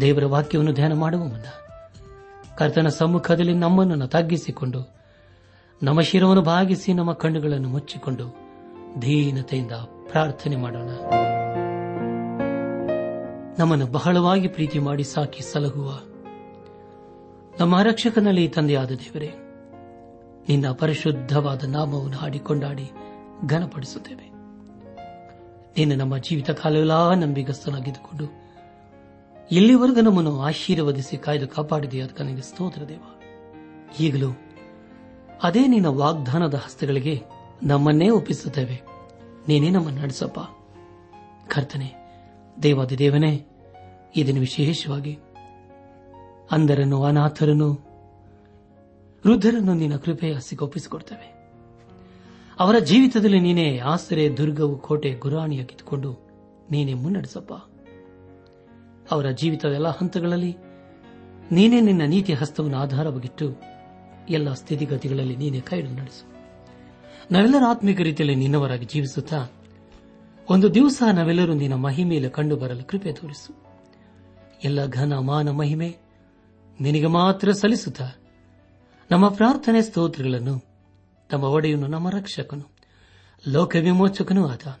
ದೇವರ ವಾಕ್ಯವನ್ನು ಧ್ಯಾನ ಮಾಡುವ ಮುನ್ನ ಕರ್ತನ ಸಮ್ಮುಖದಲ್ಲಿ ನಮ್ಮನ್ನು ತಗ್ಗಿಸಿಕೊಂಡು ನಮ್ಮ ಶಿರವನ್ನು ಭಾಗಿಸಿ ನಮ್ಮ ಕಣ್ಣುಗಳನ್ನು ಮುಚ್ಚಿಕೊಂಡು ದೀನತೆಯಿಂದ ಪ್ರಾರ್ಥನೆ ಮಾಡೋಣ. ನಮ್ಮನ್ನು ಬಹಳವಾಗಿ ಪ್ರೀತಿ ಮಾಡಿ ಸಾಕಿ ಸಲಹುವ ನಮ್ಮ ರಕ್ಷಕನಲ್ಲಿ ತಂದೆಯಾದ ದೇವರೇ, ನಿನ್ನ ಪರಿಶುದ್ಧವಾದ ನಾಮವನ್ನು ಹಾಡಿಕೊಂಡಾಡಿ ಘನಪಡಿಸುತ್ತೇವೆ. ನೀನು ನಮ್ಮ ಜೀವಿತ ಕಾಲವೆಲ್ಲ ನಂಬಿಗಸ್ತನಾಗಿದ್ದುಕೊಂಡು ಇಲ್ಲಿವರೆಗೂ ನಮ್ಮನ್ನು ಆಶೀರ್ವದಿಸಿ ಕಾಯ್ದು ಕಾಪಾಡಿದೆ ಅದಕ್ಕೆ ನನಗೆ ಸ್ತೋತ್ರ ದೇವ. ಈಗಲೂ ಅದೇ ನಿನ್ನ ವಾಗ್ದಾನದ ಹಸ್ತಗಳಿಗೆ ನಮ್ಮನ್ನೇ ಒಪ್ಪಿಸುತ್ತೇವೆ. ನೀನೇ ನಮ್ಮನ್ನು ನಡೆಸಪ್ಪ. ಕರ್ತನೆ, ದೇವಾದಿ ದೇವನೇ, ಇದನ್ನು ವಿಶೇಷವಾಗಿ ಅಂಧರನ್ನು, ಅನಾಥರನ್ನು, ವೃದ್ಧರನ್ನು ನಿನ್ನ ಕೃಪೆಯ ಒಪ್ಪಿಸಿಕೊಡ್ತೇವೆ. ಅವರ ಜೀವಿತದಲ್ಲಿ ನೀನೇ ಆಸರೆ, ದುರ್ಗವು, ಕೋಟೆ, ಗುರಾಣಿಯಾಗಿದ್ದುಕೊಂಡು ನೀನೇ ಮುನ್ನಡೆಸಪ್ಪ. ಅವರ ಜೀವಿತದ ಎಲ್ಲ ಹಂತಗಳಲ್ಲಿ ನೀನೇ ನಿನ್ನ ನೀತಿ ಹಸ್ತವನ್ನು ಆಧಾರವಾಗಿಟ್ಟು ಎಲ್ಲ ಸ್ಥಿತಿಗತಿಗಳಲ್ಲಿ ನೀನೇ ಕೈಡು ನಡೆಸು. ನಾವೆಲ್ಲರೂ ಆತ್ಮಿಕ ರೀತಿಯಲ್ಲಿ ನಿನ್ನವರಾಗಿ ಜೀವಿಸುತ್ತಾ ಒಂದು ದಿವಸ ನಾವೆಲ್ಲರೂ ನಿನ್ನ ಮಹಿಮೆಯಲ್ಲಿ ಕಂಡು ಬರಲು ಕೃಪೆ ತೋರಿಸು. ಎಲ್ಲ ಘನ ಮಾನ ಮಹಿಮೆ ನಿನಗೆ ಮಾತ್ರ ಸಲ್ಲಿಸುತ್ತಾ ನಮ್ಮ ಪ್ರಾರ್ಥನೆ ಸ್ತೋತ್ರಗಳನ್ನು ತಮ್ಮ ಒಡೆಯನು, ನಮ್ಮ ರಕ್ಷಕನು ಲೋಕ ವಿಮೋಚಕನೂ ಆದ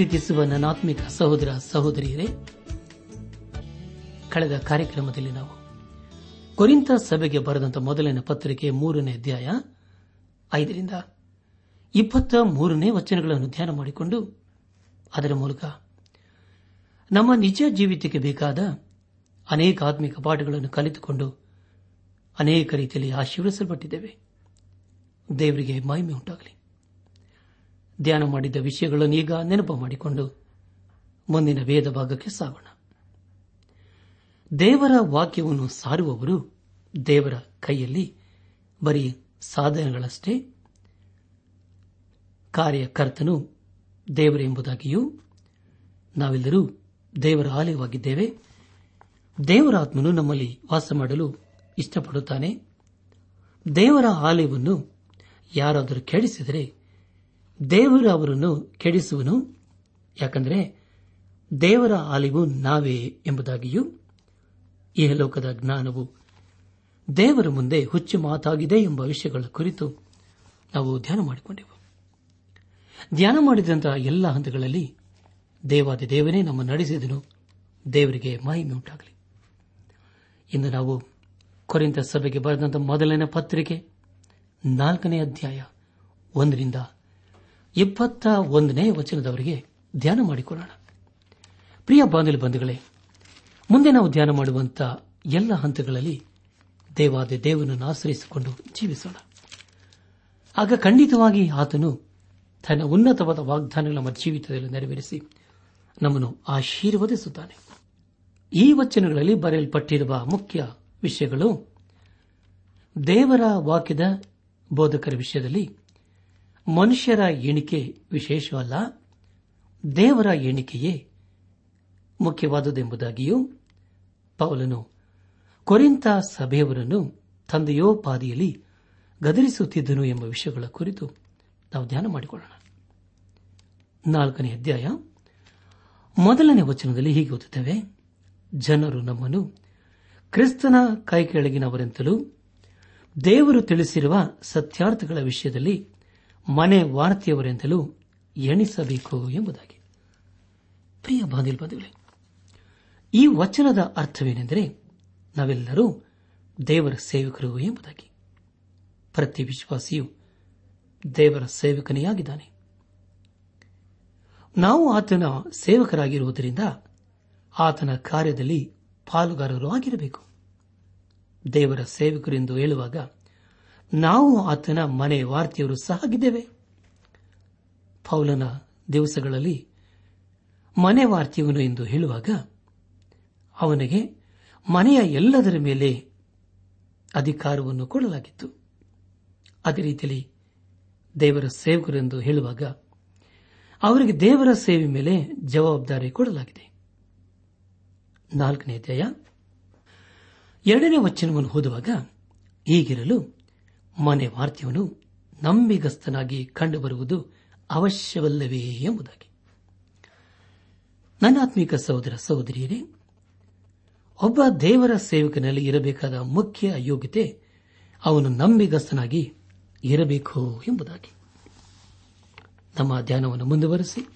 ಪ್ರೀತಿಸುವ ನನಾತ್ಮಿಕ ಸಹೋದರ ಸಹೋದರಿಯರೇ, ಕಳೆದ ಕಾರ್ಯಕ್ರಮದಲ್ಲಿ ನಾವು ಕೊರಿಂತ ಸಭೆಗೆ ಬರೆದಂತ ಮೊದಲನೇ ಪತ್ರಿಕೆ ಮೂರನೇ ಅಧ್ಯಾಯ ಐದರಿಂದ ಇಪ್ಪತ್ತ ಮೂರನೇ ವಚನಗಳನ್ನು ಧ್ಯಾನ ಮಾಡಿಕೊಂಡು ಅದರ ಮೂಲಕ ನಮ್ಮ ನಿಜ ಜೀವಿತಕ್ಕೆ ಬೇಕಾದ ಅನೇಕ ಆತ್ಮಿಕ ಪಾಠಗಳನ್ನು ಕಲಿತುಕೊಂಡು ಅನೇಕ ರೀತಿಯಲ್ಲಿ ಆಶೀರ್ವಿಸಲ್ಪಟ್ಟಿದ್ದೇವೆ ದೇವರಿಗೆ ಮಹಿಮೆ ಉಂಟಾಗಲಿ. ಧ್ಯಾನ ಮಾಡಿದ್ದ ವಿಷಯಗಳನ್ನು ಈಗ ನೆನಪು ಮಾಡಿಕೊಂಡು ಮುಂದಿನ ವೇದ ಭಾಗಕ್ಕೆ ಸಾಗೋಣ. ದೇವರ ವಾಕ್ಯವನ್ನು ಸಾರುವವರು ದೇವರ ಕೈಯಲ್ಲಿ ಬರೀ ಸಾಧನಗಳಷ್ಟೇ. ಕಾರ್ಯಕರ್ತನು ದೇವರೆಂಬುದಾಗಿಯೂ ನಾವೆಲ್ಲರೂ ದೇವರ ಆಲಯವಾಗಿದ್ದೇವೆ. ದೇವರ ಆತ್ಮನು ನಮ್ಮಲ್ಲಿ ವಾಸ ಮಾಡಲು ಇಷ್ಟಪಡುತ್ತಾನೆ. ದೇವರ ಆಲಯವನ್ನು ಯಾರಾದರೂ ಕೆಡಿಸಿದರೆ ದೇವರು ಅವರನ್ನು ಕೆಡಿಸುವನು. ಯಾಕಂದರೆ ದೇವರ ಆಲಿವು ನಾವೇ ಎಂಬುದಾಗಿಯೂ ಈ ಲೋಕದ ಜ್ಞಾನವು ದೇವರ ಮುಂದೆ ಹುಚ್ಚು ಮಾತಾಗಿದೆ ಎಂಬ ವಿಷಯಗಳ ಕುರಿತು ನಾವು ಧ್ಯಾನ ಮಾಡಿಕೊಂಡೆವು. ಧ್ಯಾನ ಮಾಡಿದಂತಹ ಎಲ್ಲ ಹಂತಗಳಲ್ಲಿ ದೇವಾದಿ ದೇವನೇ ನಮ್ಮ ನಡೆಸಿದನು. ದೇವರಿಗೆ ಮಹಿಮೆ ಉಂಟಾಗಲಿ. ಇಂದು ನಾವು ಕೊರಿಂದ ಸಭೆಗೆ ಬರೆದಂತಹ ಮೊದಲನೇ ಪತ್ರಿಕೆ ನಾಲ್ಕನೇ ಅಧ್ಯಾಯ ಒಂದರಿಂದ ಇಪ್ಪತ್ತ ಒಂದನೇ ವಚನದವರಿಗೆ ಧ್ಯಾನ ಮಾಡಿಕೊಳ್ಳೋಣ. ಪ್ರಿಯ ಬಾಂಧವ್ಯ ಬಂಧುಗಳೇ, ಮುಂದೆ ನಾವು ಧ್ಯಾನ ಮಾಡುವಂತಹ ಎಲ್ಲ ಹಂತಗಳಲ್ಲಿ ದೇವಾದ ದೇವನನ್ನು ಆಶ್ರಯಿಸಿಕೊಂಡು ಜೀವಿಸೋಣ. ಆಗ ಖಂಡಿತವಾಗಿ ಆತನು ತನ್ನ ಉನ್ನತವಾದ ವಾಗ್ದಾನಗಳ ನಮ್ಮ ಜೀವಿತದಲ್ಲಿ ನೆರವೇರಿಸಿ ನಮ್ಮನ್ನು ಆಶೀರ್ವದಿಸುತ್ತಾನೆ. ಈ ವಚನಗಳಲ್ಲಿ ಬರೆಯಲ್ಪಟ್ಟಿರುವ ಮುಖ್ಯ ವಿಷಯಗಳು ದೇವರ ವಾಕ್ಯದ ಬೋಧಕರ ವಿಷಯದಲ್ಲಿ ಮನುಷ್ಯರ ಎಣಿಕೆ ವಿಶೇಷವಲ್ಲ, ದೇವರ ಎಣಿಕೆಯೇ ಮುಖ್ಯವಾದುದೆಂಬುದಾಗಿಯೂ ಪೌಲನು ಕೊರಿಂತ ಸಭೆಯವರನ್ನು ತಂದೆಯೋಪಾದಿಯಲ್ಲಿ ಗದರಿಸುತ್ತಿದ್ದನು ಎಂಬ ವಿಷಯಗಳ ಕುರಿತು ನಾವು ಧ್ಯಾನ ಮಾಡಿಕೊಳ್ಳೋಣ. ನಾಲ್ಕನೇ ಅಧ್ಯಾಯ. ಮೊದಲನೇ ವಚನದಲ್ಲಿ ಹೀಗೆ ಓದುತ್ತೇವೆ. ಜನರು ನಮ್ಮನ್ನು ಕ್ರಿಸ್ತನ ಕೈ ಕೆಳಗಿನವರೆಂತಲೂ ದೇವರು ತಿಳಿಸಿರುವ ಸತ್ಯಾರ್ಥಗಳ ವಿಷಯದಲ್ಲಿ ಮನೆ ವಾರ್ತೆಯವರೆಂತಲೂ ಎಣಿಸಬೇಕು ಎಂಬುದಾಗಿ. ಪ್ರಿಯ ಈ ವಚನದ ಅರ್ಥವೇನೆಂದರೆ ನಾವೆಲ್ಲರೂ ದೇವರ ಸೇವಕರು ಎಂಬುದಾಗಿ. ಪ್ರತಿ ವಿಶ್ವಾಸಿಯು ದೇವರ ಸೇವಕನೇ ನಾವು ಆತನ ಸೇವಕರಾಗಿರುವುದರಿಂದ ಆತನ ಕಾರ್ಯದಲ್ಲಿ ಪಾಲುಗಾರರು ಆಗಿರಬೇಕು. ದೇವರ ಸೇವಕರೆಂದು ಹೇಳುವಾಗ ನಾವು ಆತನ ಮನೆ ವಾರ್ತೆಯವರು ಸಹಾಗಿದ್ದೇವೆ. ಪೌಲನ ದಿವಸಗಳಲ್ಲಿ ಮನೆ ವಾರ್ತೆಯವನು ಎಂದು ಹೇಳುವಾಗ ಅವನಿಗೆ ಮನೆಯ ಎಲ್ಲದರ ಮೇಲೆ ಅಧಿಕಾರವನ್ನು ಕೊಡಲಾಗಿತ್ತು. ಅದೇ ರೀತಿಯಲ್ಲಿ ದೇವರ ಸೇವಕರೆಂದು ಹೇಳುವಾಗ ಅವರಿಗೆ ದೇವರ ಸೇವೆ ಮೇಲೆ ಜವಾಬ್ದಾರಿ ಕೊಡಲಾಗಿದೆ. ನಾಲ್ಕನೇ ಅಧ್ಯಾಯ. ಎರಡನೇ ವಚನವನ್ನು ಓದುವಾಗ ಹೀಗಿರಲು ಮನೆ ವಾರ್ತೆಯವನು ನಂಬಿಗಸ್ತನಾಗಿ ಕಂಡುಬರುವುದು ಅವಶ್ಯವಲ್ಲವೇ ಎಂಬುದಾಗಿ. ನನ್ನಾತ್ಮಿಕ ಸಹೋದರ ಸಹೋದರಿಯರೇ, ಒಬ್ಬ ದೇವರ ಸೇವಕನಲ್ಲಿ ಇರಬೇಕಾದ ಮುಖ್ಯ ಯೋಗ್ಯತೆ ಅವನು ನಂಬಿಗಸ್ತನಾಗಿ ಇರಬೇಕು ಎಂಬುದಾಗಿ. ನಮ್ಮ ಧ್ಯಾನವನ್ನು ಮುಂದುವರೆಸಿ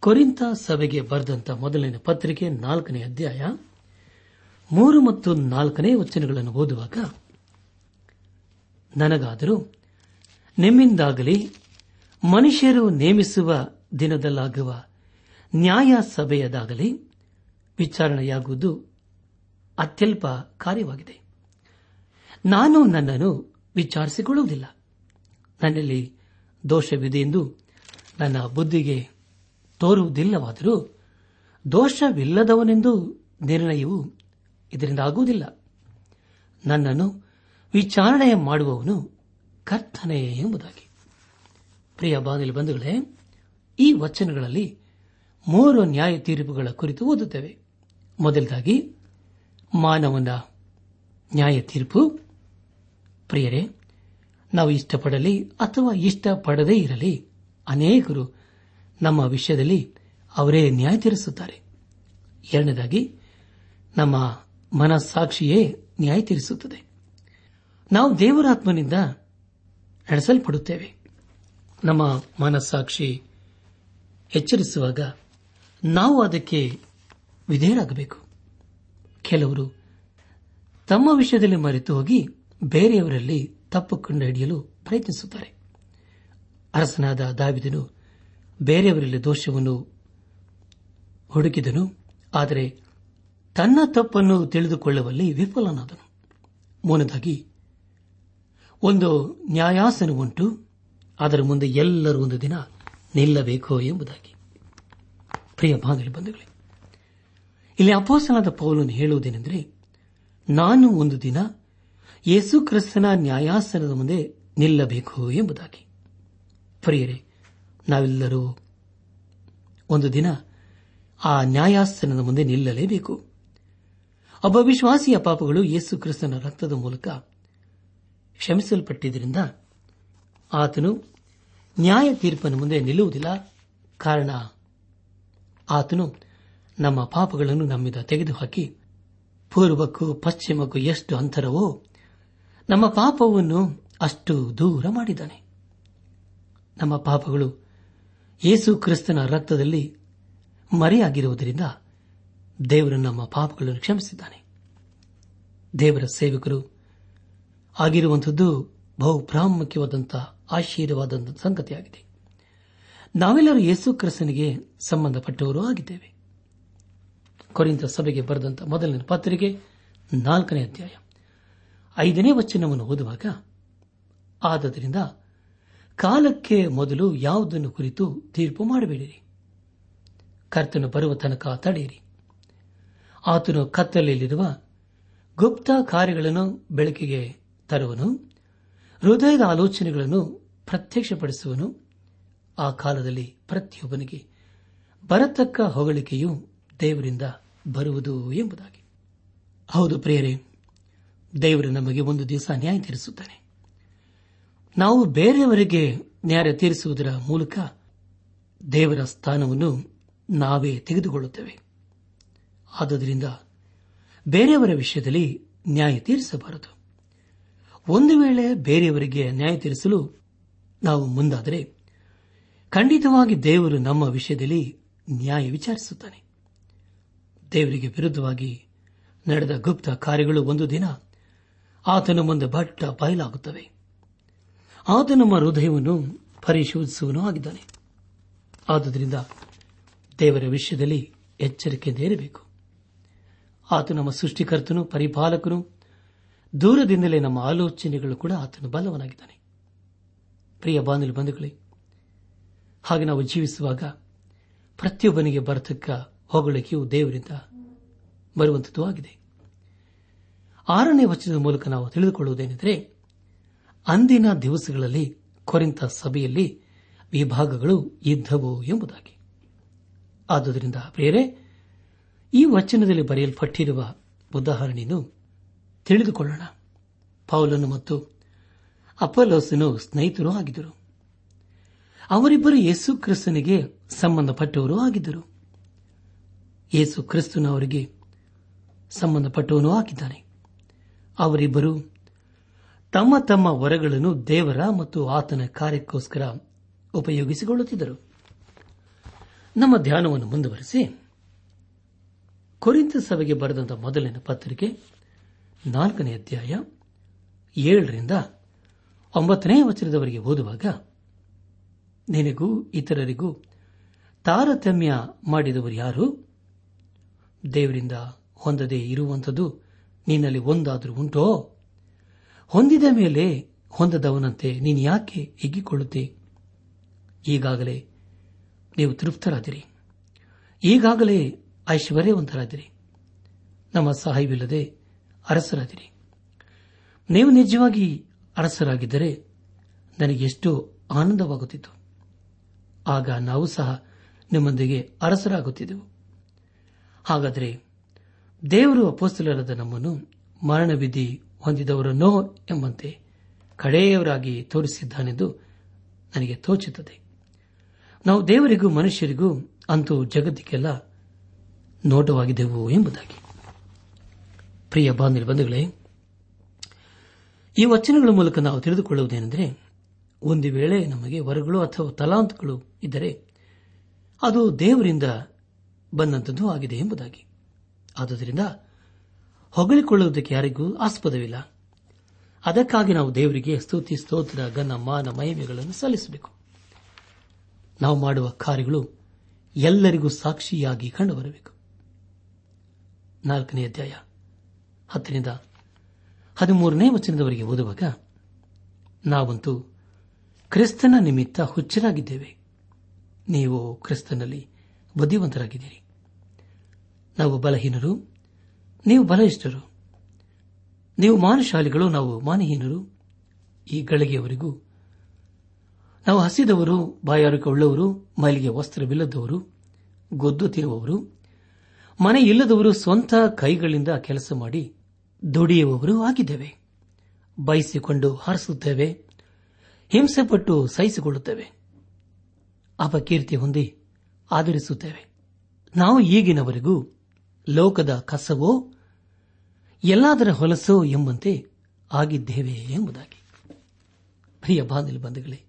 ಕೊರಿಂತ ಸಭೆಗೆ ಬರೆದಂತ ಮೊದಲನೇ ಪತ್ರಿಕೆ ನಾಲ್ಕನೇ ಅಧ್ಯಾಯ ಮೂರು ಮತ್ತು ನಾಲ್ಕನೇ ವಚನಗಳನ್ನು ಓದುವಾಗ ನನಗಾದರೂ ನಿಮ್ಮಿಂದಾಗಲಿ ಮನುಷ್ಯರು ನೇಮಿಸುವ ದಿನದಲ್ಲಾಗುವ ನ್ಯಾಯ ಸಭೆಯದಾಗಲಿ ವಿಚಾರಣೆಯಾಗುವುದು ಅತ್ಯಲ್ಪ ಕಾರ್ಯವಾಗಿದೆ. ನಾನು ನನ್ನನ್ನು ವಿಚಾರಿಸಿಕೊಳ್ಳುವುದಿಲ್ಲ. ನನ್ನಲ್ಲಿ ದೋಷವಿದೆ ಎಂದು ನನ್ನ ಬುದ್ಧಿಗೆ ತೋರುವುದಿಲ್ಲವಾದರೂ ದೋಷವಿಲ್ಲದವನೆಂದು ನಿರ್ಣಯವು ಇದರಿಂದ ಆಗುವುದಿಲ್ಲ ನನ್ನನ್ನು ವಿಚಾರಣೆ ಮಾಡುವವನು ಕರ್ತನೆ ಎಂಬುದಾಗಿ. ಪ್ರಿಯ ಬಾಗಿಲು ಬಂಧುಗಳೇ, ಈ ವಚನಗಳಲ್ಲಿ ಮೂರು ನ್ಯಾಯ ತೀರ್ಪುಗಳ ಕುರಿತು ಓದುತ್ತೇವೆ. ಮೊದಲದಾಗಿ ಮಾನವನ ನ್ಯಾಯ ತೀರ್ಪು. ಪ್ರಿಯರೇ, ನಾವು ಇಷ್ಟಪಡಲಿ ಅಥವಾ ಇಷ್ಟಪಡದೇ ಇರಲಿ, ಅನೇಕರು ನಮ್ಮ ವಿಷಯದಲ್ಲಿ ಅವರೇ ನ್ಯಾಯ ತೀರಿಸುತ್ತಾರೆ. ಎರಡನೇದಾಗಿ, ನಮ್ಮ ಮನಸ್ಸಾಕ್ಷಿಯೇ ನ್ಯಾಯ ತೀರಿಸುತ್ತದೆ. ನಾವು ದೇವರಾತ್ಮನಿಂದ ನಡೆಸಲ್ಪಡುತ್ತೇವೆ. ನಮ್ಮ ಮನಸ್ಸಾಕ್ಷಿ ಎಚ್ಚರಿಸುವಾಗ ನಾವು ಅದಕ್ಕೆ ವಿಧೇಯರಾಗಬೇಕು. ಕೆಲವರು ತಮ್ಮ ವಿಷಯದಲ್ಲಿ ಮರೆತು ಹೋಗಿ ಬೇರೆಯವರಲ್ಲಿ ತಪ್ಪು ಕಂಡುಹಿಡಿಯಲು ಪ್ರಯತ್ನಿಸುತ್ತಾರೆ. ಅರಸನಾದ ದಾವಿದನು ಬೇರೆಯವರಲ್ಲಿ ದೋಷವನ್ನು ಹುಡುಕಿದನು, ಆದರೆ ತನ್ನ ತಪ್ಪನ್ನು ತಿಳಿದುಕೊಳ್ಳುವಲ್ಲಿ ವಿಫಲನಾದನು. ಮೂನದಾಗಿ ಒಂದು ನ್ಯಾಯಾಸನವುಂಟು ಅದರ ಮುಂದೆ ಎಲ್ಲರೂ ಒಂದು ದಿನ ನಿಲ್ಲಬೇಕು ಎಂಬುದಾಗಿ. ಪ್ರಿಯ ಬಾಂಧವ್ಯ ಬಂಧುಗಳೇ, ಇಲ್ಲಿ ಅಪೋಸನಾದ ಪೌಲನ್ನು ಹೇಳುವುದೇನೆಂದರೆ, ನಾನು ಒಂದು ದಿನ ಯೇಸು ಕ್ರಿಸ್ತನ ನ್ಯಾಯಾಸನದ ಮುಂದೆ ನಿಲ್ಲಬೇಕು ಎಂಬುದಾಗಿ. ಪ್ರಿಯರೇ, ನಾವೆಲ್ಲರೂ ಒಂದು ದಿನ ಆ ನ್ಯಾಯಾಸನದ ಮುಂದೆ ನಿಲ್ಲಲೇಬೇಕು. ಒಬ್ಬ ಪಾಪಗಳು ಯೇಸು ಕ್ರಿಸ್ತನ ರಕ್ತದ ಮೂಲಕ ಕ್ಷಮಿಸಲ್ಪಟ್ಟಿದ್ದರಿಂದ ಆತನು ನ್ಯಾಯ ತೀರ್ಪನ್ನು ಮುಂದೆ ನಿಲ್ಲುವುದಿಲ್ಲ. ಕಾರಣ, ಆತನು ನಮ್ಮ ಪಾಪಗಳನ್ನು ನಮ್ಮಿಂದ ತೆಗೆದುಹಾಕಿ, ಪೂರ್ವಕ್ಕೂ ಪಶ್ಚಿಮಕ್ಕೂ ಎಷ್ಟು ಅಂತರವೋ ನಮ್ಮ ಪಾಪವನ್ನು ಅಷ್ಟು ದೂರ ಮಾಡಿದ್ದಾನೆ. ನಮ್ಮ ಪಾಪಗಳು ಯೇಸು ಕ್ರಿಸ್ತನ ರಕ್ತದಲ್ಲಿ ಮರೆಯಾಗಿರುವುದರಿಂದ ದೇವರು ನಮ್ಮ ಪಾಪಗಳನ್ನು ಕ್ಷಮಿಸಿದ್ದಾನೆ. ದೇವರ ಸೇವಕರು ಆಗಿರುವಂಥದ್ದು ಬಹು ಪ್ರಾಮುಖ್ಯವಾದಂತಹ ಆಶೀರ್ವಾದ ಸಂಗತಿಯಾಗಿದೆ. ನಾವೆಲ್ಲರೂ ಯೇಸು ಕ್ರಿಸ್ತನಿಗೆ ಸಂಬಂಧಪಟ್ಟವರು ಆಗಿದ್ದೇವೆ. ಕೊರಿಂದ ಸಭೆಗೆ ಬರೆದಂತ ಮೊದಲನೇ ಪತ್ರಿಕೆ ನಾಲ್ಕನೇ ಅಧ್ಯಾಯ. ಐದನೇ ವಚನವನ್ನು ಓದುವಾಗ, ಆದ್ದರಿಂದ ಕಾಲಕ್ಕೆ ಮೊದಲು ಯಾವುದನ್ನು ಕುರಿತು ತೀರ್ಪು ಮಾಡಬೇಡಿರಿ. ಕರ್ತನು ಬರುವ ತನಕ ತಡೆಯಿರಿ. ಆತನು ಕತ್ತಲೆಯಲ್ಲಿರುವ ಗುಪ್ತ ಕಾರ್ಯಗಳನ್ನು ಬೆಳಕಿಗೆ ತರುವನು, ಹೃದಯದ ಆಲೋಚನೆಗಳನ್ನು ಪ್ರತ್ಯಕ್ಷಪಡಿಸುವನು. ಆ ಕಾಲದಲ್ಲಿ ಪ್ರತಿಯೊಬ್ಬನಿಗೆ ಬರತಕ್ಕ ಹೊಗಳಿಕೆಯು ದೇವರಿಂದ ಬರುವುದು ಎಂಬುದಾಗಿ. ಹೌದು ಪ್ರಿಯರೇ, ದೇವರು ನಮಗೆ ಒಂದು ದಿವಸ ನ್ಯಾಯ ತೀರಿಸುತ್ತಾನೆ. ನಾವು ಬೇರೆಯವರಿಗೆ ನ್ಯಾಯ ತೀರಿಸುವುದರ ಮೂಲಕ ದೇವರ ಸ್ಥಾನವನ್ನು ನಾವೇ ತೆಗೆದುಕೊಳ್ಳುತ್ತೇವೆ. ಆದುದರಿಂದ ಬೇರೆಯವರ ವಿಷಯದಲ್ಲಿ ನ್ಯಾಯ ತೀರಿಸಬಾರದು. ಒಂದು ವೇಳೆ ಬೇರೆಯವರಿಗೆ ನ್ಯಾಯ ತೀರಿಸಲು ನಾವು ಮುಂದಾದರೆ ಖಂಡಿತವಾಗಿ ದೇವರು ನಮ್ಮ ವಿಷಯದಲ್ಲಿ ನ್ಯಾಯ ವಿಚಾರಿಸುತ್ತಾನೆ. ದೇವರಿಗೆ ವಿರುದ್ಧವಾಗಿ ನಡೆದ ಗುಪ್ತ ಕಾರ್ಯಗಳು ಒಂದು ದಿನ ಆತನ ಮುಂದೆ ಭಟ್ಟ ಬಯಲಾಗುತ್ತವೆ. ಆತ ನಮ್ಮ ಹೃದಯವನ್ನು ಪರಿಶೋಧಿಸುವನೂ ಆಗಿದ್ದಾನೆ. ಆದುದರಿಂದ ದೇವರ ವಿಷಯದಲ್ಲಿ ಎಚ್ಚರಿಕೆಯಿಂದ ಇರಬೇಕು. ಆತ ನಮ್ಮ ಸೃಷ್ಟಿಕರ್ತನು, ಪರಿಪಾಲಕನು ದೂರದಿಂದಲೇ ನಮ್ಮ ಆಲೋಚನೆಗಳು ಕೂಡ ಆತನು ಬಲವನಾಗಿದ್ದಾನೆ. ಪ್ರಿಯ ಬಾಂಧಲು ಬಂಧುಗಳೇ, ಹಾಗೆ ನಾವು ಜೀವಿಸುವಾಗ ಪ್ರತಿಯೊಬ್ಬನಿಗೆ ಬರತಕ್ಕ ಹೊಗಳಿಕೆಯು ದೇವರಿಂದ ಬರುವಂತದ್ದು ಆಗಿದೆ. ಆರನೇ ವಚನದ ಮೂಲಕ ನಾವು ತಿಳಿದುಕೊಳ್ಳುವುದೇನೆಂದರೆ, ಅಂದಿನ ದಿವಸಗಳಲ್ಲಿ ಕೊರಿಂತ ಸಭೆಯಲ್ಲಿ ವಿಭಾಗಗಳು ಇದ್ದವು ಎಂಬುದಾಗಿ. ಆದುದರಿಂದ ಪ್ರಿಯರೇ, ಈ ವಚನದಲ್ಲಿ ಬರೆಯಲ್ಪಟ್ಟಿರುವ ಉದಾಹರಣೆಯನ್ನು ತಿಳಿದುಕೊಳ್ಳೋಣ. ಪೌಲನು ಮತ್ತು ಅಪಲೋಸನು ಸ್ನೇಹಿತರೂ ಆಗಿದ್ದರು. ಅವರಿಬ್ಬರು ಯೇಸು ಕ್ರಿಸ್ತನಿಗೆ ಸಂಬಂಧಪಟ್ಟವರೂ ಆಗಿದ್ದರು. ಯೇಸು ಕ್ರಿಸ್ತನು ಅವರಿಗೆ ಸಂಬಂಧಪಟ್ಟವನು ಆಗಿದ್ದಾನೆ. ಅವರಿಬ್ಬರು ತಮ್ಮ ತಮ್ಮ ವರಗಳನ್ನು ದೇವರ ಮತ್ತು ಆತನ ಕಾರ್ಯಕ್ಕೋಸ್ಕರ ಉಪಯೋಗಿಸಿಕೊಳ್ಳುತ್ತಿದ್ದರು. ನಮ್ಮ ಧ್ಯಾನವನ್ನು ಮುಂದುವರೆಸಿ. ಕುರಿತ ಸಭೆಗೆ ಬರೆದಂತಹ ಮೊದಲಿನ ಪತ್ರಿಕೆ ನಾಲ್ಕನೇ ಅಧ್ಯಾಯ ಏಳರಿಂದ ಒಂಬತ್ತನೇ ವಚನದವರೆಗೆ ಓದುವಾಗ, ನಿನಗೂ ಇತರರಿಗೂ ತಾರತಮ್ಯ ಮಾಡಿದವರು ಯಾರು? ದೇವರಿಂದ ಹೊಂದದೇ ಇರುವಂಥದ್ದು ನಿನ್ನಲ್ಲಿ ಒಂದಾದರೂ ಉಂಟೋ? ಹೊಂದಿದ ಮೇಲೆ ಹೊಂದದವನಂತೆ ನೀನು ಯಾಕೆ ಹಿಗ್ಗಿಕೊಳ್ಳುತ್ತೆ? ಈಗಾಗಲೇ ನೀವು ತೃಪ್ತರಾದಿರಿ. ಈಗಾಗಲೇ ಐಶ್ವರ್ಯವಂತರಾದಿರಿ. ನಮ್ಮ ಸಹಾಯವಿಲ್ಲದೆ ಅರಸರಾದಿರಿ ನೀವು ನಿಜವಾಗಿ ಅರಸರಾಗಿದ್ದರೆ ನನಗೆ ಆನಂದವಾಗುತ್ತಿತ್ತು. ಆಗ ನಾವು ಸಹ ನಿಮ್ಮೊಂದಿಗೆ ಅರಸರಾಗುತ್ತಿದ್ದೆವು. ಹಾಗಾದರೆ ದೇವರು ಅಪೋಸ್ತಲರಾದ ನಮ್ಮನ್ನು ಮರಣವಿಧಿ ಹೊಂದಿದವರನ್ನೋ ಎಂಬಂತೆ ಕಡೆಯವರಾಗಿ ತೋರಿಸಿದ್ದಾನೆಂದು ನನಗೆ ತೋಚುತ್ತದೆ. ನಾವು ದೇವರಿಗೂ ಮನುಷ್ಯರಿಗೂ ಅಂತೂ ಜಗತ್ತಿಗೆಲ್ಲ ನೋಟವಾಗಿದ್ದೆವು ಎಂಬುದಾಗಿ. ಪ್ರಿಯ ಬಾಂಧವೇ ಈ ವಚನಗಳ ಮೂಲಕ ನಾವು ತಿಳಿದುಕೊಳ್ಳುವುದೇನೆಂದರೆ, ಒಂದು ವೇಳೆ ನಮಗೆ ವರಗಳು ಅಥವಾ ತಲಾಂತಗಳು ಇದ್ದರೆ, ಅದು ದೇವರಿಂದ ಬಂದಂಥದ್ದು ಆಗಿದೆ ಎಂಬುದಾಗಿ. ಆದುದರಿಂದ ಹೊಗಳಿಕೊಳ್ಳುವುದಕ್ಕೆ ಯಾರಿಗೂ ಆಸ್ಪದವಿಲ್ಲ. ಅದಕ್ಕಾಗಿ ನಾವು ದೇವರಿಗೆ ಸ್ತುತಿ, ಸ್ತೋತ್ರ ಗನ್ನ ಮಾನ, ಮಹಿಮೆಗಳನ್ನು ಸಲ್ಲಿಸಬೇಕು. ನಾವು ಮಾಡುವ ಕಾರ್ಯಗಳು ಎಲ್ಲರಿಗೂ ಸಾಕ್ಷಿಯಾಗಿ ಕಂಡುಬರಬೇಕು. ನಾಲ್ಕನೇ ಅಧ್ಯಾಯ. ಹತ್ತರಿಂದ ಹದಿಮೂರನೇ ವಚನದವರೆಗೆ ಓದುವಾಗ ನಾವಂತೂ ಕ್ರಿಸ್ತನ ನಿಮಿತ್ತ ಹುಚ್ಚರಾಗಿದ್ದೇವೆ. ನೀವು ಕ್ರಿಸ್ತನಲ್ಲಿ ಬುದ್ಧಿವಂತರಾಗಿದ್ದೀರಿ. ನಾವು ಬಲಹೀನರು, ನೀವು ಬಲಯಿಷ್ಠರು ನೀವು ಮಾನಶಾಲಿಗಳು, ನಾವು ಮಾನಹೀನರು. ಈ ಗಳಿಗೆಯವರೆಗೂ ನಾವು ಹಸಿದವರು ಬಾಯಾರಿಕೆ ಉಳ್ಳವರು ಮೈಲಿಗೆ ವಸ್ತ್ರವಿಲ್ಲದವರು, ಗೊದ್ದು ತಿರುವವರು ಮನೆ ಇಲ್ಲದವರು ಸ್ವಂತ ಕೈಗಳಿಂದ ಕೆಲಸ ಮಾಡಿ ದುಡಿಯುವವರು ಆಗಿದ್ದೇವೆ. ಬಯಸಿಕೊಂಡು ಹಾರಿಸುತ್ತೇವೆ. ಹಿಂಸೆಪಟ್ಟು ಸಹಿಸಿಕೊಳ್ಳುತ್ತೇವೆ. ಅಪಕೀರ್ತಿ ಹೊಂದಿ ಆಧರಿಸುತ್ತೇವೆ. ನಾವು ಈಗಿನವರೆಗೂ ಲೋಕದ ಕಸವೋ, ಎಲ್ಲಾದರ ಹೊಲಸೋ ಎಂಬಂತೆ ಆಗಿದ್ದೇವೆ ಎಂಬುದಾಗಿ. ಪ್ರಿಯ ಬಾಂಧವ ಬಂಧುಗಳೇ,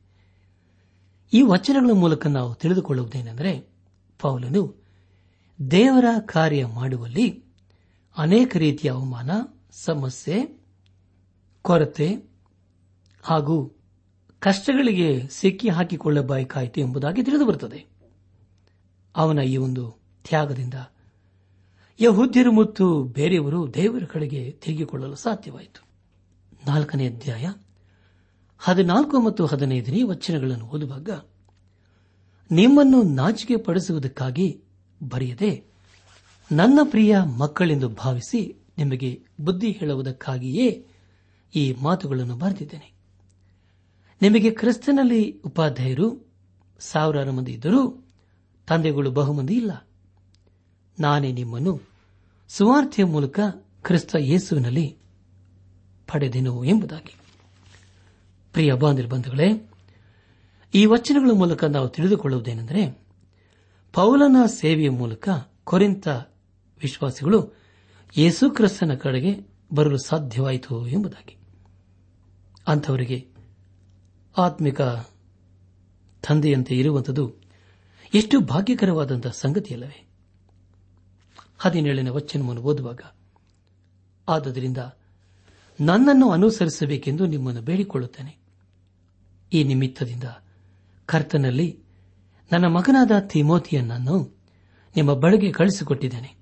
ಈ ವಚನಗಳ ಮೂಲಕ ನಾವು ತಿಳಿದುಕೊಳ್ಳುವುದೇನೆಂದರೆ, ಪೌಲನು ದೇವರ ಕಾರ್ಯ ಮಾಡುವಲ್ಲಿ ಅನೇಕ ರೀತಿಯ ಅವಮಾನ ಸಮಸ್ಯೆ, ಕೊರತೆ ಹಾಗೂ ಕಷ್ಟಗಳಿಗೆ ಸಿಕ್ಕಿ ಹಾಕಿಕೊಳ್ಳಬೇಕಾಯಿತು ಎಂಬುದಾಗಿ ತಿಳಿದುಬರುತ್ತದೆ. ಅವನ ಈ ಒಂದು ತ್ಯಾಗದಿಂದ ಯಹುದ್ಯರು ಮತ್ತು ಬೇರೆಯವರು ದೇವರ ಕಡೆಗೆ ತಿರುಗಿಕೊಳ್ಳಲು ಸಾಧ್ಯವಾಯಿತು. ನಾಲ್ಕನೇ ಅಧ್ಯಾಯ ಹದಿನಾಲ್ಕು ಮತ್ತು ಹದಿನೈದನೇ ವಚನಗಳನ್ನು ಓದುವಾಗ, ನಿಮ್ಮನ್ನು ನಾಚಿಕೆ ಪಡಿಸುವುದಕ್ಕಾಗಿ ಬರೆಯದೆ ನನ್ನ ಪ್ರಿಯ ಮಕ್ಕಳೆಂದು ಭಾವಿಸಿ ನಿಮಗೆ ಬುದ್ಧಿ ಹೇಳುವುದಕ್ಕಾಗಿಯೇ ಈ ಮಾತುಗಳನ್ನು ಬರೆದಿದ್ದೇನೆ. ನಿಮಗೆ ಕ್ರಿಸ್ತನಲ್ಲಿ ಉಪಾಧ್ಯಾಯರು ಸಾವಿರಾರು ಮಂದಿ ಇದ್ದರೂ ತಂದೆಗಳು ಬಹುಮಂದಿ ಇಲ್ಲ. ನಾನೇ ನಿಮ್ಮನ್ನು ಸುವಾರ್ಥೆಯ ಮೂಲಕ ಕ್ರಿಸ್ತ ಯೇಸುವಿನಲ್ಲಿ ಪಡೆದೆನು ಎಂಬುದಾಗಿ. ಪ್ರಿಯ ಬಂಧುಗಳೇ, ಈ ವಚನಗಳ ಮೂಲಕ ನಾವು ತಿಳಿದುಕೊಳ್ಳುವುದೇನೆಂದರೆ, ಪೌಲನ ಸೇವೆಯ ಮೂಲಕ ಕೊರೆಂತ ವಿಶ್ವಾಸಿಗಳು ಯೇಸು ಕ್ರಿಸ್ತನ ಕಡೆಗೆ ಬರಲು ಸಾಧ್ಯವಾಯಿತು ಎಂಬುದಾಗಿ. ಅಂಥವರಿಗೆ ಆತ್ಮಿಕ ತಂದೆಯಂತೆ ಇರುವಂಥದ್ದು ಎಷ್ಟು ಭಾಗ್ಯಕರವಾದಂತಹ ಸಂಗತಿಯಲ್ಲವೇ. ಹದಿನೇಳನೇ ವಚನವನ್ನು ಓದುವಾಗ, ಆದುದರಿಂದ ನನ್ನನ್ನು ಅನುಸರಿಸಬೇಕೆಂದು ನಿಮ್ಮನ್ನು ಬೇಡಿಕೊಳ್ಳುತ್ತೇನೆ. ಈ ನಿಮಿತ್ತದಿಂದ ಕರ್ತನಲ್ಲಿ ನನ್ನ ಮಗನಾದ ತಿಮೋತಿಯನ್ನನ್ನು ನಿಮ್ಮ ಬಳಿಗೆ ಕಳಿಸಿಕೊಟ್ಟಿದ್ದೇನೆ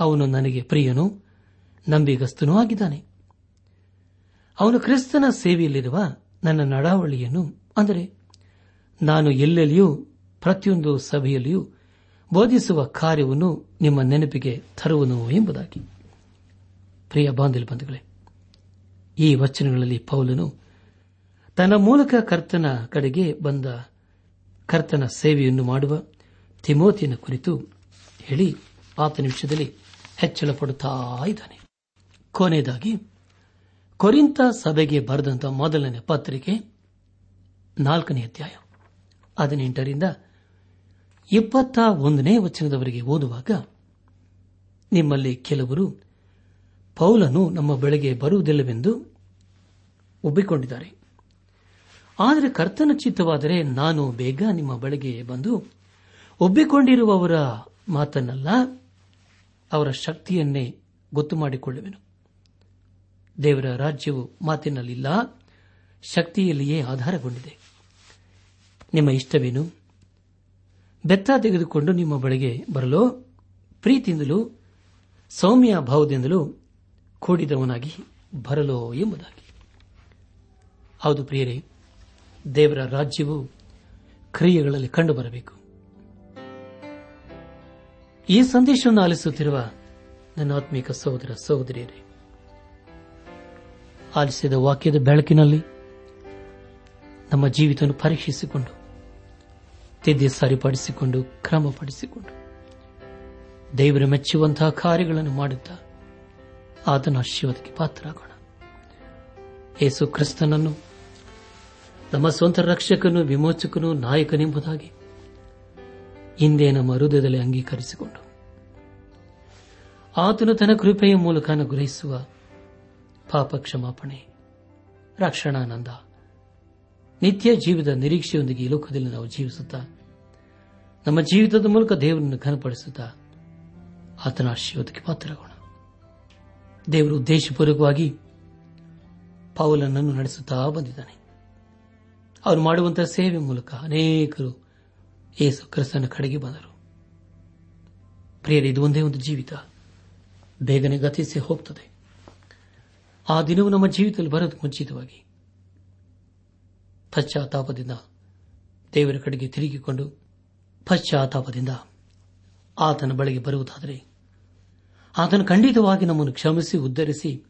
ಅವನು ನನಗೆ ಪ್ರಿಯನೂ ನಂಬಿಗಸ್ತನೂ ಆಗಿದ್ದಾನೆ. ಅವನು ಕ್ರಿಸ್ತನ ಸೇವೆಯಲ್ಲಿರುವ ನನ್ನ ನಡಾವಳಿಯನ್ನು ಅಂದರೆ ನಾನು ಎಲ್ಲೆಲ್ಲಿಯೂ, ಪ್ರತಿಯೊಂದು ಸಭೆಯಲ್ಲಿಯೂ ಬೋಧಿಸುವ ಕಾರ್ಯವನ್ನು ನಿಮ್ಮ ನೆನಪಿಗೆ ತರುವನು ಎಂಬುದಾಗಿ. ಪ್ರಿಯ ಬಂಧುಗಳೇ, ಈ ವಚನಗಳಲ್ಲಿ ಪೌಲನು ತನ್ನ ಮೂಲಕ ಕರ್ತನ ಕಡೆಗೆ ಬಂದ ಕರ್ತನ ಸೇವೆಯನ್ನು ಮಾಡುವ ತಿಮೋತಿನ ಕುರಿತು ಹೇಳಿ ಆತ ನಿಮಿಷದಲ್ಲಿ ಹೆಚ್ಚಳ ಪಡುತ್ತಾ ಇದ್ದಾನೆ ಕೊನೆಯದಾಗಿ ಕೊರಿಂತ ಸಭೆಗೆ ಬರೆದಂತಹ ಮೊದಲನೇ ಪತ್ರಿಕೆ ನಾಲ್ಕನೇ ಅಧ್ಯಾಯ ಹದಿನೆಂಟರಿಂದ ಇಪ್ಪತ್ತ ಒಂದನೇ ವಚನದವರೆಗೆ ಓದುವಾಗ, ನಿಮ್ಮಲ್ಲಿ ಕೆಲವರು ಪೌಲನು ನಮ್ಮ ಬೆಳೆಗೆ ಬರುವುದಿಲ್ಲವೆಂದು ಒಬ್ಬಿಕೊಂಡಿದ್ದಾರೆ. ಆದರೆ ಕರ್ತನ ಚಿತ್ತವಾದರೆ ನಾನು ಬೇಗ ನಿಮ್ಮ ಬಳಿಗೆ ಬಂದು ಒಬ್ಬಿಕೊಂಡಿರುವವರ ಮಾತನ್ನಲ್ಲ ಅವರ ಶಕ್ತಿಯನ್ನೇ ಗೊತ್ತು ಮಾಡಿಕೊಳ್ಳುವೆನು. ದೇವರ ರಾಜ್ಯವು ಮಾತಿನಲ್ಲಿಲ್ಲ, ಶಕ್ತಿಯಲ್ಲಿಯೇ ಆಧಾರಗೊಂಡಿದೆ. ನಿಮ್ಮ ಇಷ್ಟವೇನು? ಬೆತ್ತ ತೆಗೆದುಕೊಂಡು ನಿಮ್ಮ ಬಳಿಗೆ ಬರಲು? ಪ್ರೀತಿಯಿಂದಲೂ ಸೌಮ್ಯ ಭಾವದಿಂದಲೂ ಕೂಡಿದವನಾಗಿ ಬರಲೋ ಎಂಬುದಾಗಿ. ಹೌದು ಪ್ರಿಯರೇ, ದೇವರ ರಾಜ್ಯವು ಕ್ರಿಯೆಗಳಲ್ಲಿ ಕಂಡುಬರಬೇಕು. ಈ ಸಂದೇಶವನ್ನು ಆಲಿಸುತ್ತಿರುವ ನನ್ನ ಆತ್ಮಿಕ ಸಹೋದರ ಸಹೋದರಿಯರೇ, ಆಲಿಸಿದ ವಾಕ್ಯದ ಬೆಳಕಿನಲ್ಲಿ ನಮ್ಮ ಜೀವಿತವನ್ನು ಪರೀಕ್ಷಿಸಿಕೊಂಡು, ತಿದ್ದಿ ಸರಿಪಡಿಸಿಕೊಂಡು, ಕ್ರಮಪಡಿಸಿಕೊಂಡು, ದೇವರ ಮೆಚ್ಚುವಂತಹ ಕಾರ್ಯಗಳನ್ನು ಮಾಡುತ್ತಾ ಆತನ ಆಶೀರ್ವಾದಕ್ಕೆ ಪಾತ್ರರಾಗೋಣ. ಯೇಸು ಕ್ರಿಸ್ತನನ್ನು, ನಮ್ಮ ಸ್ವಂತ ರಕ್ಷಕನು, ವಿಮೋಚಕನು, ನಾಯಕನೆಂಬುದಾಗಿ ಹಿಂದೆ ನಮ್ಮ ಹೃದಯದಲ್ಲಿ ಅಂಗೀಕರಿಸಿಕೊಂಡು. ಆತನು ತನ್ನ ಕೃಪೆಯ ಮೂಲಕ ಅನುಗ್ರಹಿಸುವ ಪಾಪ ಕ್ಷಮಾಪಣೆ ರಕ್ಷಣಾನಂದ, ನಿತ್ಯ ಜೀವದ ನಿರೀಕ್ಷೆಯೊಂದಿಗೆ ಈ ಲೋಕದಲ್ಲಿ ನಾವು ಜೀವಿಸುತ್ತಾ, ನಮ್ಮ ಜೀವಿತದ ಮೂಲಕ ದೇವರನ್ನು ಘನಪಡಿಸುತ್ತಾ ಆತನ ಆಶೀರ್ವಾದಕ್ಕೆ ಪಾತ್ರರಾಗೋಣ. ದೇವರು ಉದ್ದೇಶಪೂರ್ವಕವಾಗಿ ಪೌಲನನ್ನು ನಡೆಸುತ್ತಾ ಬಂದಿದ್ದಾನೆ. ಅವರು ಮಾಡುವಂತಹ ಸೇವೆ ಮೂಲಕ ಅನೇಕರು ಯೇಸು ಕ್ರಿಸ್ತನ ಕಡೆಗೆ ಬಂದರು. ಪ್ರಿಯರೇ, ಇದು ಒಂದೇ ಒಂದು ಜೀವಿತ. ಬೇಗನೆ ಗತಿಸಿ ಹೋಗ್ತದೆ. ಆ ದಿನವು ನಮ್ಮ ಜೀವಿತದಲ್ಲಿ ಬರೋದು ಮುಂಚಿತವಾಗಿ. ಪಶ್ಚಾತ್ತಾಪದಿಂದ ದೇವರ ಕಡೆಗೆ ತಿರುಗಿಕೊಂಡು ಪಶ್ಚಾತ್ತಾಪದಿಂದ ಆತನ ಬಳಿಗೆ ಬರುವುದಾದರೆ, ಆತನು ಖಂಡಿತವಾಗಿ ನಮ್ಮನ್ನು ಕ್ಷಮಿಸಿ, ಉದ್ಧರಿಸಿ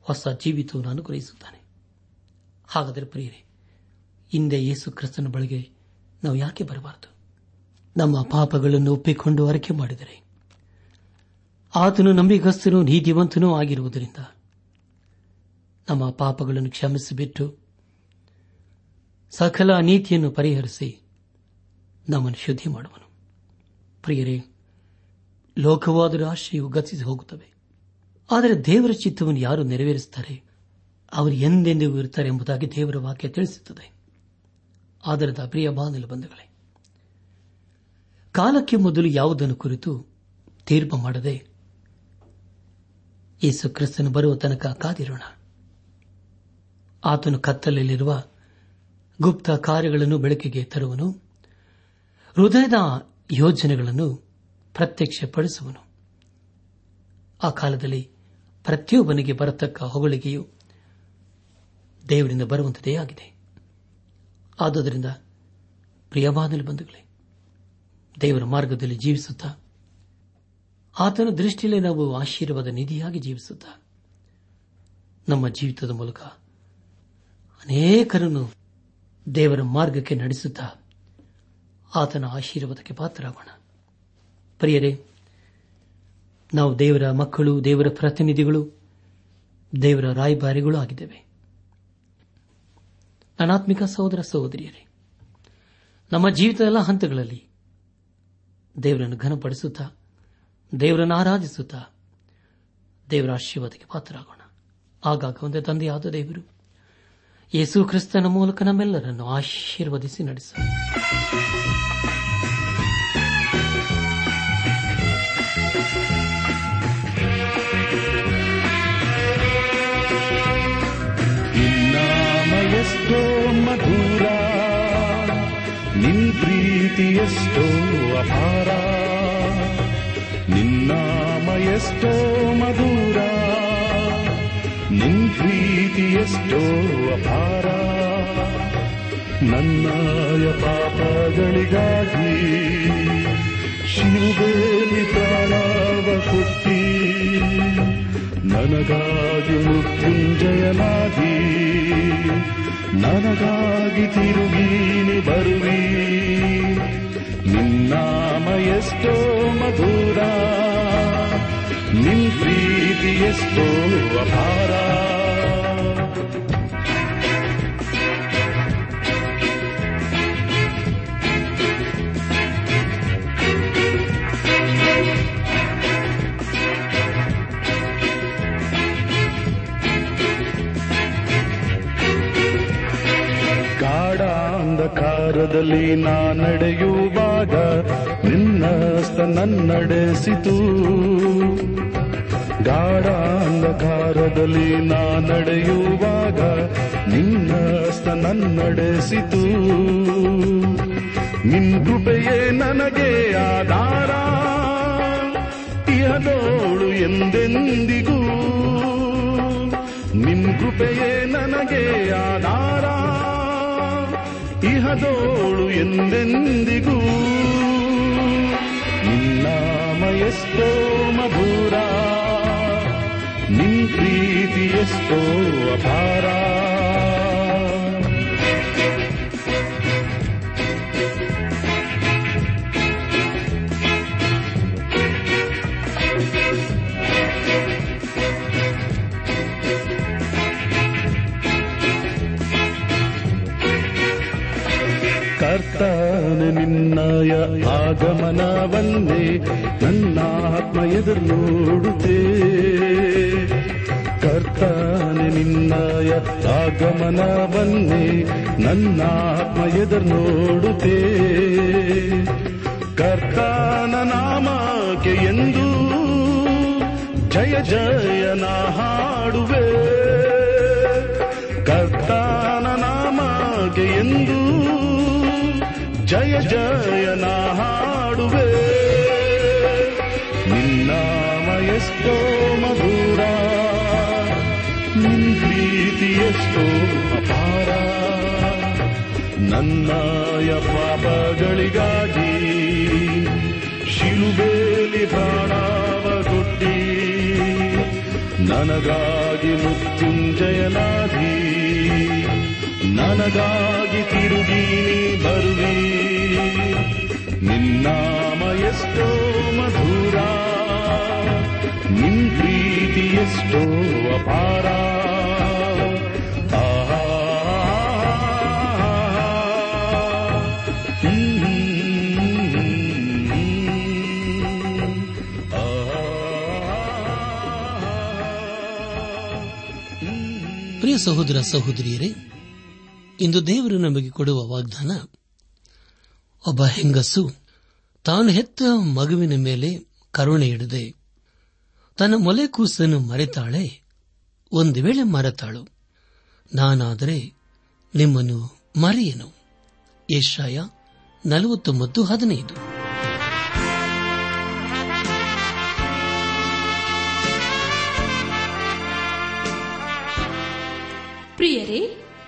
ಹೊಸ ಜೀವಿತವನ್ನು ಅನುಗ್ರಹಿಸುತ್ತಾನೆ. ಹಾಗಾದರೆ ಪ್ರಿಯರೇ, ಹಿಂದೆ ಯೇಸು ಕ್ರಿಸ್ತನ ಬಳಿಗೆ ನಾವು ಯಾಕೆ ಬರಬಾರದು? ನಮ್ಮ ಪಾಪಗಳನ್ನು ಒಪ್ಪಿಕೊಂಡು ಅರಕೆ ಮಾಡಿದರೆ. ಆತನು ನಂಬಿಗಸ್ತನು ನೀತಿವಂತನೂ ಆಗಿರುವುದರಿಂದ ನಮ್ಮ ಪಾಪಗಳನ್ನು ಕ್ಷಮಿಸಿಬಿಟ್ಟು ಸಕಲ ನೀತಿಯನ್ನು ಪರಿಹರಿಸಿ ನಮ್ಮನ್ನು ಶುದ್ಧಿ ಮಾಡುವನು. ಪ್ರಿಯರೇ ಲೋಕವಾದ ಆಶೆಯು ಗತಿಸಿ ಹೋಗುತ್ತವೆ. ಆದರೆ ದೇವರ ಚಿತ್ತವನ್ನು ಯಾರು ನೆರವೇರಿಸುತ್ತಾರೆ? ಅವರು ಎಂದೆಂದಿಗೂ ಇರುತ್ತಾರೆ ಎಂಬುದಾಗಿ ದೇವರ ವಾಕ್ಯ ತಿಳಿಸುತ್ತದೆ. ಆದರದ ಪ್ರಿಯ ಬಾಂಧವ ಬಂಧುಗಳೇ ಕಾಲಕ್ಕೆ ಮೊದಲು ಯಾವುದನ್ನು ಕುರಿತು ತೀರ್ಪು ಮಾಡದೆ ಯೇಸು ಕ್ರಿಸ್ತನು ಬರುವ ತನಕ ಕಾದಿರೋಣ. ಆತನು ಕತ್ತಲಲ್ಲಿರುವ ಗುಪ್ತ ಕಾರ್ಯಗಳನ್ನು ಬೆಳಕಿಗೆ ತರುವನು, ಹೃದಯದ ಯೋಜನೆಗಳನ್ನು ಪ್ರತ್ಯಕ್ಷಪಡಿಸುವನು. ಆ ಕಾಲದಲ್ಲಿ ಪ್ರತಿಯೊಬ್ಬನಿಗೆ ಬರತಕ್ಕ ಹೊಗಳಿಗೆಯು ದೇವರಿಂದ ಬರುವಂತದೇ ಆಗಿದೆ. ಆದುದರಿಂದ ಪ್ರಿಯವಾದಲ್ಲಿ ಬಂಧುಗಳೇ ದೇವರ ಮಾರ್ಗದಲ್ಲಿ ಜೀವಿಸುತ್ತಾ ಆತನ ದೃಷ್ಟಿಯಲ್ಲಿ ನಾವು ಆಶೀರ್ವಾದ ನಿಧಿಯಾಗಿ ಜೀವಿಸುತ್ತಾ ನಮ್ಮ ಜೀವಿತದ ಮೂಲಕ ಅನೇಕರನ್ನು ದೇವರ ಮಾರ್ಗಕ್ಕೆ ನಡೆಸುತ್ತಾ ಆತನ ಆಶೀರ್ವಾದಕ್ಕೆ ಪಾತ್ರರಾಗೋಣ. ಪ್ರಿಯರೇ, ನಾವು ದೇವರ ಮಕ್ಕಳು, ದೇವರ ಪ್ರತಿನಿಧಿಗಳು, ದೇವರ ರಾಯಭಾರಿಗಳು ಆಗಿದ್ದೇವೆ. ಅನಾತ್ಮಿಕ ಸಹೋದರ ಸಹೋದರಿಯರೇ, ನಮ್ಮ ಜೀವಿತದ ಎಲ್ಲ ಹಂತಗಳಲ್ಲಿ ದೇವರನ್ನು ಘನಪಡಿಸುತ್ತಾ, ದೇವರನ್ನು ಆರಾಧಿಸುತ್ತಾ ದೇವರ ಆಶೀರ್ವಾದಕ್ಕೆ ಪಾತ್ರರಾಗೋಣ. ಆಗಾಗ ಒಂದೇ ತಂದೆಯಾದ ದೇವರು, ಯೇಸು ಕ್ರಿಸ್ತನ ಮೂಲಕ ನಮ್ಮೆಲ್ಲರನ್ನು ಆಶೀರ್ವದಿಸಿ ನಡೆಸ. ಪ್ರೀತಿ ಎಷ್ಟೋ ಅಪಾರ. ನಿನ್ನಾಮ ಎಷ್ಟೋ ಮಧುರ. ನಿನ್ ಪ್ರೀತಿ ಎಷ್ಟೋ ಅಪಾರ. ನನ್ನಾಯ ಪಾಪಗಳಿಗಾಗಿ ಶಿಲುಬೆಯಲ್ಲಿ ಪ್ರಾಣವ ಕೊಟ್ಟಿ. ನನಗಾಗಿ ಮೃತ್ಯುಂಜಯನಾಗಿ ನನಗಾಗಿ ತಿರುಗೀನಿ ಬರುವಿ ನಿನ್ನಾಮ ಎಷ್ಟೋ ಮಧುರ ನಿನ್ ಪ್ರೀತಿ ಎಷ್ಟೋ ಅಪಾರ ಅಂಧಕಾರದಲ್ಲಿ ನಾ ನಡೆಯುವಾಗ ನಿನ್ನಸ್ತ ನನ್ನಡೆಸಿತು ಗಾಢ ಅಂಧಕಾರದಲ್ಲಿ ನಾ ನಡೆಯುವಾಗ ನಿನ್ನಸ್ತ ನನ್ನಡೆಸಿತು ನಿನ್ ಕೃಪೆಯೇ ನನಗೆ ಆಧಾರ. ಇಹದೋಳು ಎಂದೆಂದಿಗೂ ಕೃಪೆಯೇ ನನಗೆ ಆಧಾರ. ಇಹದೋಳು ಎಂದೆಂದಿಗೂ ನಿನ್ನಾಮ ಎಷ್ಟೋ ಮಧುರ ನಿನ್ ಪ್ರೀತಿ ಎಷ್ಟೋ ಅಪಾರ ಆಗಮನವನ್ನೇ ನನ್ನ ಆತ್ಮ ಎದುರು ನೋಡುತ್ತೆ. ಎತ್ತ ನಿನ್ನಯ ನನ್ನ ಆತ್ಮ ಎದುರು ನೋಡುತ್ತೆ. ಕರ್ತಾನ ನಾಮಕ್ಕೆ ಎಂದು ಜಯ ಜಯನ ಹಾಡುವೆ. ಜಯನ ಹಾಡುವೆ. ನಿನ್ನಾಮ ಎಷ್ಟೋ ಮಧುರ, ನಿನ್ ಪ್ರೀತಿ ಎಷ್ಟೋ ಅಪಾರ. ನನ್ನಯ ಪಾಪಗಳಿಗಾಗಿ ಶಿಲುಬೇಲಿ ಪ್ರಾಣಾವ ಕೊಟ್ಟಿ. ನನಗಾಗಿ ಮೃತ್ಯುಂಜಯನಾದಿ ನನಗಾಗಿ ತಿರುಗಿ ಬರುವೆ. ನಿನ್ನಾಮ ಎಷ್ಟೋ ಮಧುರ ನಿನ್ ಪ್ರೀತಿ ಎಷ್ಟೋ ಅಪಾರ. ಪ್ರಿಯ ಸಹೋದರ ಸಹೋದರಿಯರೇ ಇಂದು ದೇವರು ನಮಗೆ ಕೊಡುವ ವಾಗ್ದಾನ. ಒಬ್ಬ ಹೆಂಗಸು ತಾನು ಹೆತ್ತ ಮಗುವಿನ ಮೇಲೆ ಕರುಣೆ ಇಡದೆ ತನ್ನ ಮೊಲೆ ಕೂಸನ್ನು ಮರೆತಾಳೆ. ಒಂದು ವೇಳೆ ಮರೆತಾಳು. ನಾನಾದರೆ ನಿಮ್ಮನ್ನು ಮರೆಯನು. ಏಷಾಯ ನಲವತ್ತೊಂಬತ್ತು ಹದಿನೈದು. ಪ್ರಿಯರೇ